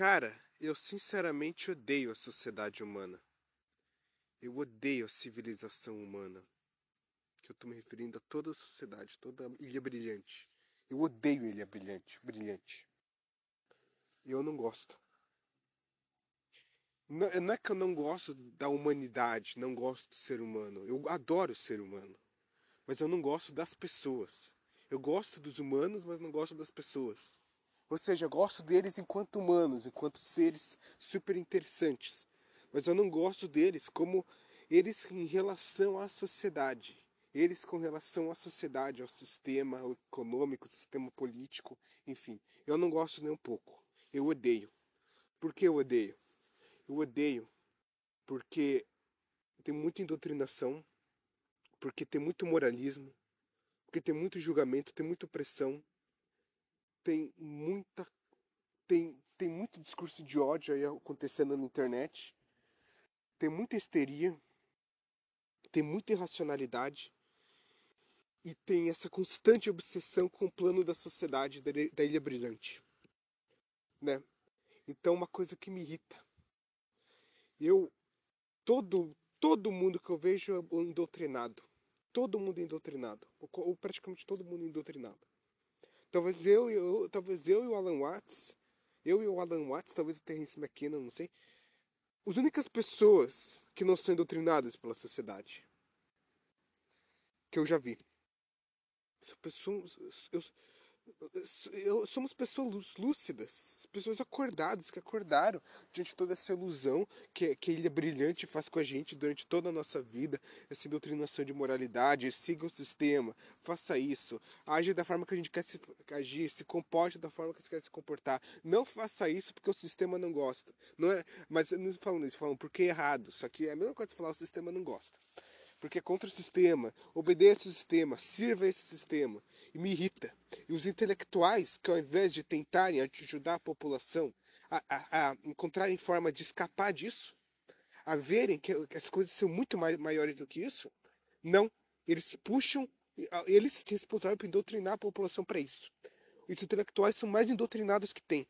Cara, eu sinceramente odeio a sociedade humana. Eu odeio a civilização humana. Eu estou me referindo a toda a sociedade, toda a ilha brilhante. Eu odeio ilha brilhante, brilhante. Eu não gosto. Não, não é que eu não gosto da humanidade, não gosto do ser humano. Eu adoro o ser humano. Mas eu não gosto das pessoas. Eu gosto dos humanos, mas não gosto das pessoas. Ou seja, eu gosto deles enquanto humanos, enquanto seres super interessantes. Mas eu não gosto deles como eles em relação à sociedade. Eles com relação à sociedade, ao sistema econômico, ao sistema político, enfim. Eu não gosto nem um pouco. Eu odeio. Por que eu odeio? Eu odeio porque tem muita indoutrinação, porque tem muito moralismo, porque tem muito julgamento, tem muita pressão, tem muita tem tem muito discurso de ódio aí acontecendo na internet. Tem muita histeria, tem muita irracionalidade e tem essa constante obsessão com o plano da sociedade da Ilha Brilhante, né? Então uma coisa que me irrita. Eu todo todo mundo que eu vejo é indoctrinado. Todo mundo é indoctrinado, ou praticamente todo mundo é indoctrinado. Talvez eu, eu, talvez eu e o Alan Watts, eu e o Alan Watts, talvez o Terence McKenna, não sei, as únicas pessoas que não são doutrinadas pela sociedade que eu já vi. São pessoas, eu, somos pessoas lúcidas, pessoas acordadas, que acordaram diante de toda essa ilusão que, que a Ilha Brilhante faz com a gente durante toda a nossa vida, essa doutrinação de moralidade, siga o sistema, faça isso, age da forma que a gente quer se, agir, se comporte da forma que você quer se comportar. Não faça isso porque o sistema não gosta. Não é, mas não falam isso, falam porque é errado. Só que é a mesma coisa que falar o sistema não gosta porque é contra o sistema, obedece o sistema, sirva esse sistema. E me irrita. E os intelectuais, que ao invés de tentarem ajudar a população a, a, a encontrarem forma de escapar disso, a verem que as coisas são muito mais, maiores do que isso, não. Eles puxam, eles que responsáveis por doutrinar a população para isso. Os intelectuais são mais indoutrinados que tem.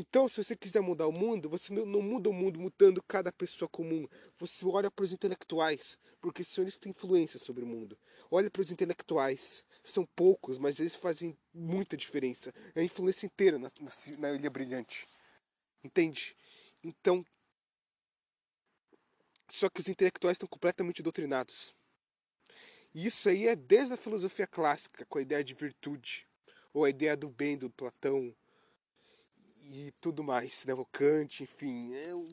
Então, se você quiser mudar o mundo, você não muda o mundo mudando cada pessoa comum. Você olha para os intelectuais, porque são eles que têm influência sobre o mundo. Olha para os intelectuais. São poucos, mas eles fazem muita diferença. É a influência inteira na, na, na Ilha Brilhante. Entende? Então. Só que os intelectuais estão completamente doutrinados. E isso aí é desde a filosofia clássica, com a ideia de virtude, ou a ideia do bem do Platão, e tudo mais, né? O Kant, enfim, é uma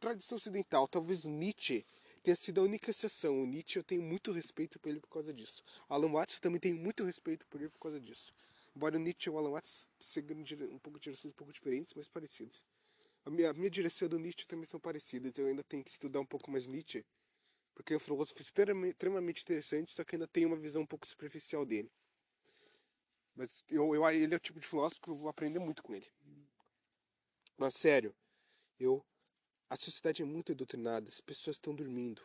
tradição ocidental. Talvez o Nietzsche tenha sido a única exceção. O Nietzsche eu tenho muito respeito por ele por causa disso. O Alan Watts eu também tenho muito respeito por ele por causa disso. Embora o Nietzsche e o Alan Watts sigam um pouco de direções um pouco diferentes, mas parecidas. A minha, a minha direção do Nietzsche também são parecidas. Eu ainda tenho que estudar um pouco mais Nietzsche, porque é um filósofo extremamente interessante, só que ainda tenho uma visão um pouco superficial dele. Mas eu, eu, ele é o tipo de filósofo que eu vou aprender muito com ele. Mas sério, eu. A sociedade é muito doutrinada, as pessoas estão dormindo.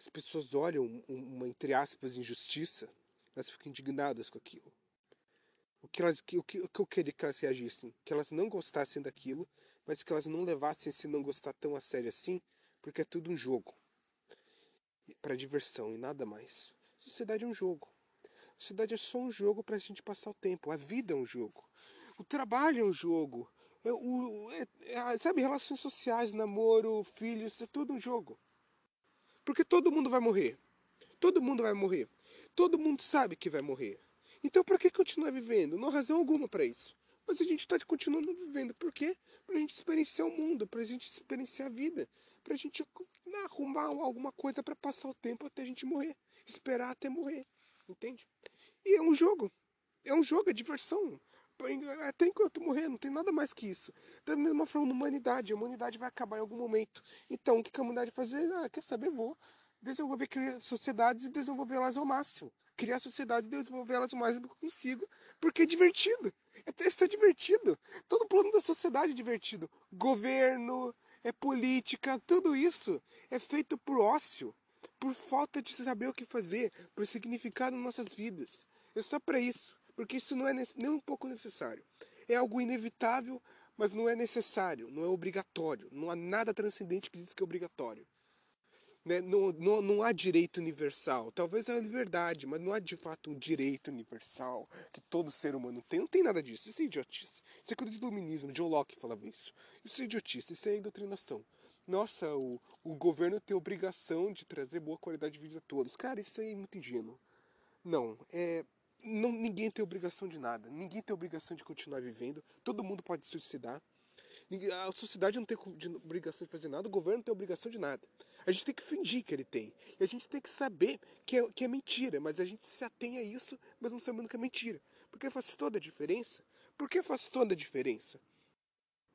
As pessoas olham uma, entre aspas, injustiça, elas ficam indignadas com aquilo. O que, elas, o, que, o que eu queria que elas reagissem? Que elas não gostassem daquilo, mas que elas não levassem esse não gostar tão a sério assim, porque é tudo um jogo. para diversão e nada mais. A sociedade é um jogo. A sociedade é só um jogo para a gente passar o tempo. A vida é um jogo. O trabalho é um jogo. É, o, é, é, sabe, relações sociais, namoro, filhos, é tudo um jogo. Porque todo mundo vai morrer. Todo mundo vai morrer. Todo mundo sabe que vai morrer. Então, para que continuar vivendo? Não há razão alguma para isso. Mas a gente está continuando vivendo. Por quê? Para a gente experienciar o mundo, para a gente experienciar a vida, para a gente né, arrumar alguma coisa para passar o tempo até a gente morrer. Esperar até morrer. Entende? E é um jogo. É um jogo, é diversão até enquanto morrer, não tem nada mais que isso. Da mesma forma, na humanidade, a humanidade vai acabar em algum momento. Então, o que a humanidade fazer? Ah, quer saber? Vou desenvolver sociedades e desenvolvê-las ao máximo. Criar sociedades e desenvolvê-las o máximo que eu consigo, porque é divertido. É, isso é divertido. Todo o plano da sociedade é divertido. Governo, é política, tudo isso é feito por ócio, por falta de saber o que fazer, por significado nas nossas vidas. É só para isso porque isso não é nem um pouco necessário. É algo inevitável mas não é necessário, não é obrigatório. Não há nada transcendente que diz que é obrigatório. Né? Não, não, não há direito universal. Talvez a liberdade, mas não há de fato um direito universal que todo ser humano tem. Não tem nada disso. Isso é idiotice. Isso é coisa do iluminismo. John Locke falava isso. Isso é idiotice, isso é doutrinação. Nossa, o, o governo tem obrigação de trazer boa qualidade de vida a todos. Cara, isso é muito ingênuo. Não, é, não, ninguém tem obrigação de nada. Ninguém tem obrigação de continuar vivendo. Todo mundo pode se suicidar. A sociedade não tem obrigação de fazer nada, o governo não tem obrigação de nada. A gente tem que fingir que ele tem. E a gente tem que saber que é, que é mentira, mas a gente se atém a isso, mesmo sabendo que é mentira. Porque faz toda a diferença. Por que faz toda a diferença?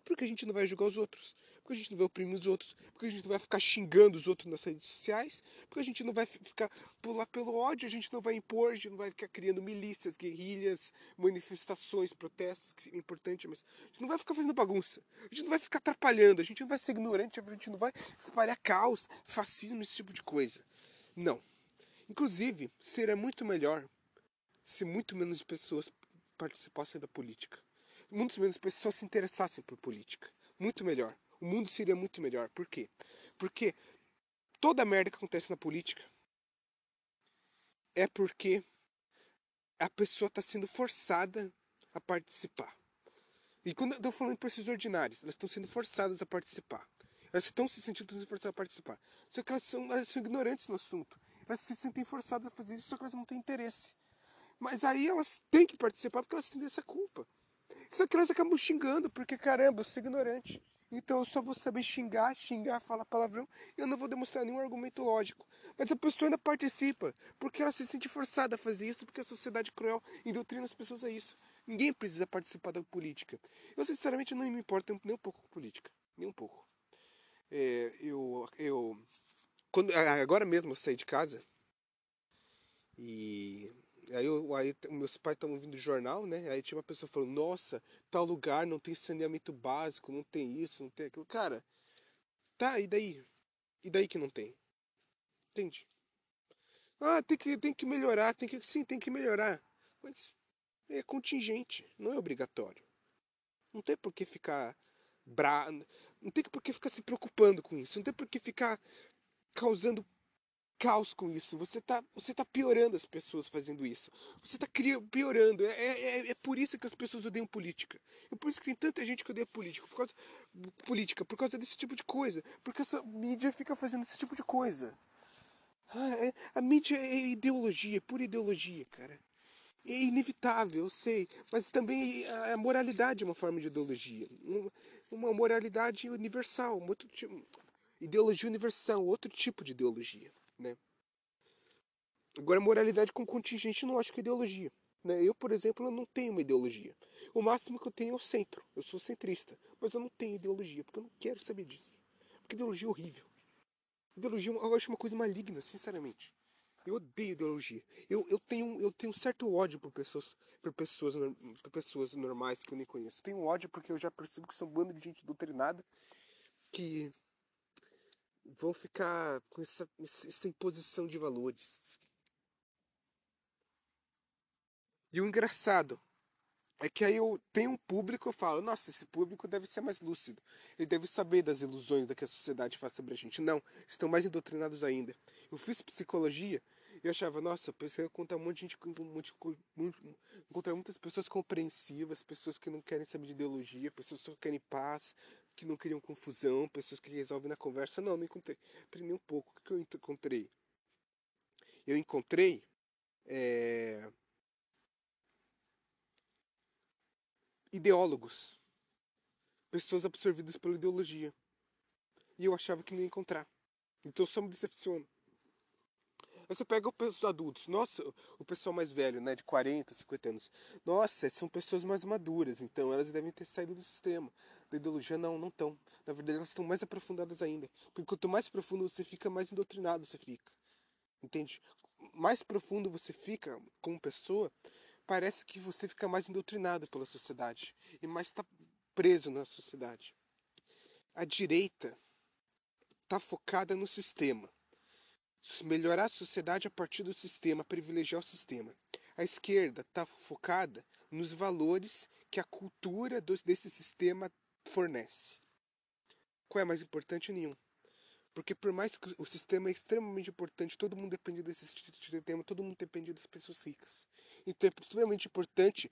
Porque a gente não vai julgar os outros porque a gente não vai oprimir os outros, porque a gente não vai ficar xingando os outros nas redes sociais, porque a gente não vai ficar pular pelo ódio, a gente não vai impor, a gente não vai ficar criando milícias, guerrilhas, manifestações, protestos, que é importante, mas a gente não vai ficar fazendo bagunça, a gente não vai ficar atrapalhando, a gente não vai ser ignorante, a gente não vai espalhar caos, fascismo, esse tipo de coisa. Não. Inclusive, seria muito melhor se muito menos pessoas participassem da política. Muito menos pessoas se interessassem por política. Muito melhor o mundo seria muito melhor. Por quê? Porque toda a merda que acontece na política é porque a pessoa está sendo forçada a participar. E quando eu estou falando de pessoas ordinárias, elas estão sendo forçadas a participar. Elas estão se sentindo forçadas a participar. Só que elas são, elas são ignorantes no assunto. Elas se sentem forçadas a fazer isso, só que elas não têm interesse. Mas aí elas têm que participar porque elas têm essa culpa. Só que elas acabam xingando porque, caramba, eu sou ignorante. Então eu só vou saber xingar, xingar, falar palavrão eu não vou demonstrar nenhum argumento lógico. Mas a pessoa ainda participa, porque ela se sente forçada a fazer isso, porque a sociedade cruel doutrina as pessoas a isso. Ninguém precisa participar da política. Eu sinceramente não me importo nem um pouco com política, nem um pouco. É, eu, eu, quando, agora mesmo eu saí de casa e Aí, eu, aí meus pais estavam ouvindo o jornal, né? Aí tinha uma pessoa falando, nossa, tal lugar não tem saneamento básico, não tem isso, não tem aquilo. Cara, tá, e daí? E daí que não tem? Entende? Ah, tem que, tem que melhorar, tem que. Sim, tem que melhorar. Mas é contingente, não é obrigatório. Não tem por que ficar bra... Não tem por que ficar se preocupando com isso. Não tem por que ficar causando caos com isso. Você está você tá piorando as pessoas fazendo isso. Você está piorando. É, é, é por isso que as pessoas odeiam política. É por isso que tem tanta gente que odeia política. Por causa, política, por causa desse tipo de coisa. Porque essa mídia fica fazendo esse tipo de coisa. Ah, é, a mídia é ideologia, é pura ideologia, cara. É inevitável, eu sei. Mas também a moralidade é uma forma de ideologia. Uma moralidade universal. Um outro tipo, ideologia universal, outro tipo de ideologia né? Agora, moralidade com contingente não acho que é ideologia. Né? Eu, por exemplo, eu não tenho uma ideologia. O máximo que eu tenho é o centro. Eu sou centrista. Mas eu não tenho ideologia, porque eu não quero saber disso. Porque ideologia é horrível. Ideologia eu acho uma coisa maligna, sinceramente. Eu odeio ideologia. Eu, eu, tenho, eu tenho um certo ódio por pessoas, por, pessoas, por pessoas normais que eu nem conheço. Eu tenho ódio porque eu já percebo que são um bando de gente doutrinada que vão ficar com essa, essa imposição de valores. E o engraçado é que aí eu tenho um público, eu falo, nossa, esse público deve ser mais lúcido. Ele deve saber das ilusões da que a sociedade faz sobre a gente. Não, estão mais doutrinados ainda. Eu fiz psicologia e eu achava, nossa, pensei encontrar um monte de gente, um monte, encontrar muitas pessoas compreensivas, pessoas que não querem saber de ideologia, pessoas que querem paz, que não queriam confusão, pessoas que resolvem na conversa. Não, não encontrei. Treinei um pouco. O que eu encontrei? Eu encontrei é, ideólogos, pessoas absorvidas pela ideologia. E eu achava que não ia encontrar. Então eu só me decepciono. Aí você pega os adultos, nossa, o pessoal mais velho, né, de 40, 50 anos. Nossa, são pessoas mais maduras, então elas devem ter saído do sistema. Da ideologia não, não estão. Na verdade, elas estão mais aprofundadas ainda. Porque quanto mais profundo você fica, mais indoctrinado você fica. Entende? Mais profundo você fica como pessoa, parece que você fica mais indoctrinado pela sociedade e mais está preso na sociedade. A direita está focada no sistema melhorar a sociedade a partir do sistema, privilegiar o sistema. A esquerda está focada nos valores que a cultura desse sistema fornece. Qual é mais importante? Nenhum. Porque por mais que o sistema é extremamente importante, todo mundo depende desse sistema, todo mundo depende das pessoas ricas. Então é extremamente importante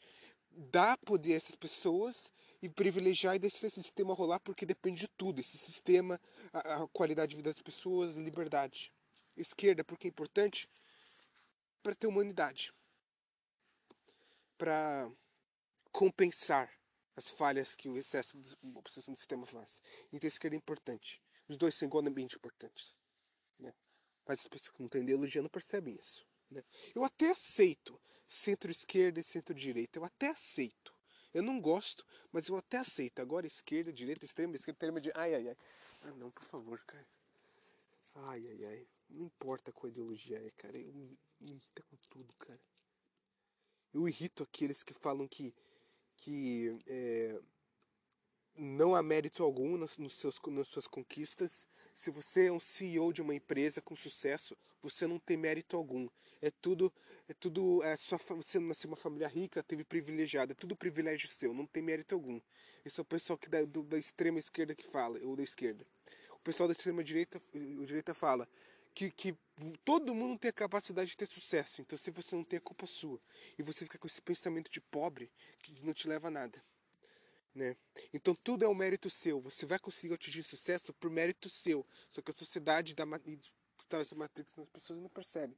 dar poder a essas pessoas e privilegiar e deixar esse sistema rolar porque depende de tudo. Esse sistema, a, a qualidade de vida das pessoas, a liberdade. Esquerda, porque é importante para ter humanidade. Para compensar as falhas que o excesso obsessão do sistema faz. Então a esquerda é importante. Os dois são igualmente importantes. Né? Mas as pessoas que não têm ideologia não percebem isso. Né? Eu até aceito centro-esquerda e centro-direita. Eu até aceito. Eu não gosto, mas eu até aceito. Agora esquerda, direita, extrema, esquerda, extrema, de ai, ai, ai. Ah, não, por favor, cara. Ai, ai, ai. Não importa qual ideologia é, cara. Eu me, me irrita com tudo, cara. Eu irrito aqueles que falam que, que é, não há mérito algum nas, nos seus, nas suas conquistas. Se você é um CEO de uma empresa com sucesso, você não tem mérito algum. É tudo, é tudo, é sua, você nasceu uma família rica, teve privilegiado, é tudo privilégio seu, não tem mérito algum. Esse é o pessoal que da, do, da extrema esquerda que fala, ou da esquerda. O pessoal da extrema direita, o direita fala que, que todo mundo tem a capacidade de ter sucesso. Então, se você não tem, a culpa sua. E você fica com esse pensamento de pobre que não te leva a nada. Né? Então tudo é um mérito seu. Você vai conseguir atingir sucesso por mérito seu. Só que a sociedade dá traz essa matrix nas pessoas não percebe.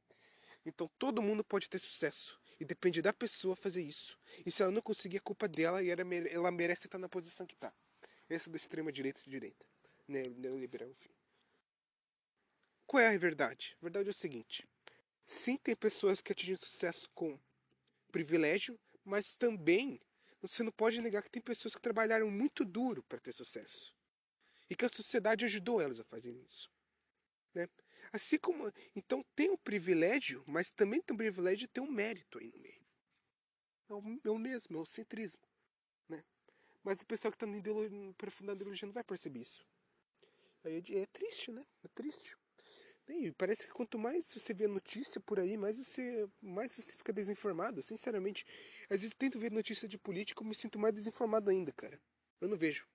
Então todo mundo pode ter sucesso. E depende da pessoa fazer isso. E se ela não conseguir, é culpa dela e ela merece estar na posição que está. Esse é da extrema direita e direita. Neoliberal, enfim. Qual é a verdade? A verdade é o seguinte. Sim, tem pessoas que atingem sucesso com privilégio, mas também você não pode negar que tem pessoas que trabalharam muito duro para ter sucesso. E que a sociedade ajudou elas a fazerem isso. Né? Assim como. Então tem um privilégio, mas também tem um privilégio de ter um mérito aí no meio. É o, é o mesmo, é o centrismo. Né? Mas o pessoal que está aprofundando a ideologia não vai perceber isso. Aí é, é triste, né? É triste. E parece que quanto mais você vê notícia por aí, mais você, mais você fica desinformado. Sinceramente, às vezes eu tento ver notícia de política, eu me sinto mais desinformado ainda, cara. Eu não vejo.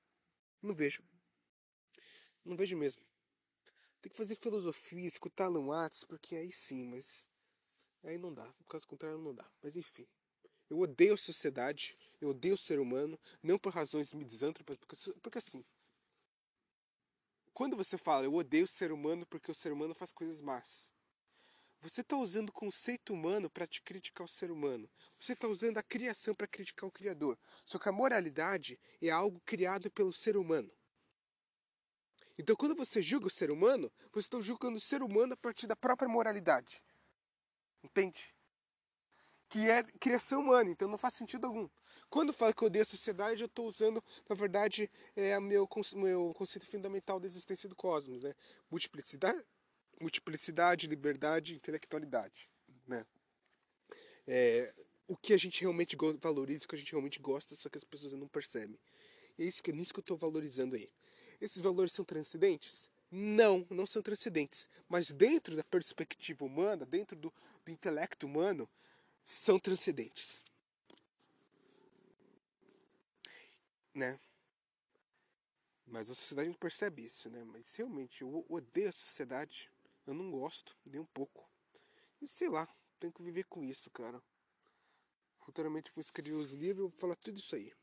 Não vejo. Não vejo mesmo. Tem que fazer filosofia, escutar Alan Watts, porque aí sim, mas aí não dá. No caso contrário, não dá. Mas enfim. Eu odeio a sociedade, eu odeio o ser humano, não por razões misântropas, porque, porque assim, quando você fala eu odeio o ser humano porque o ser humano faz coisas más, você está usando o conceito humano para te criticar o ser humano. Você está usando a criação para criticar o Criador. Só que a moralidade é algo criado pelo ser humano. Então, quando você julga o ser humano, você está julgando o ser humano a partir da própria moralidade. Entende? Que é criação humana, então não faz sentido algum. Quando eu falo que eu odeio a sociedade, eu estou usando, na verdade, é, o meu, meu conceito fundamental da existência do cosmos, né? Multiplicidade, multiplicidade liberdade intelectualidade, né? É, o que a gente realmente valoriza, o que a gente realmente gosta, só que as pessoas não percebem. E é isso que, nisso que eu estou valorizando aí. Esses valores são transcendentes? Não, não são transcendentes. Mas dentro da perspectiva humana, dentro do, do intelecto humano, são transcendentes. Né? Mas a sociedade não percebe isso, né? Mas realmente eu odeio a sociedade. Eu não gosto, nem um pouco. E sei lá, tenho que viver com isso, cara. Futuramente eu vou escrever os livros e vou falar tudo isso aí.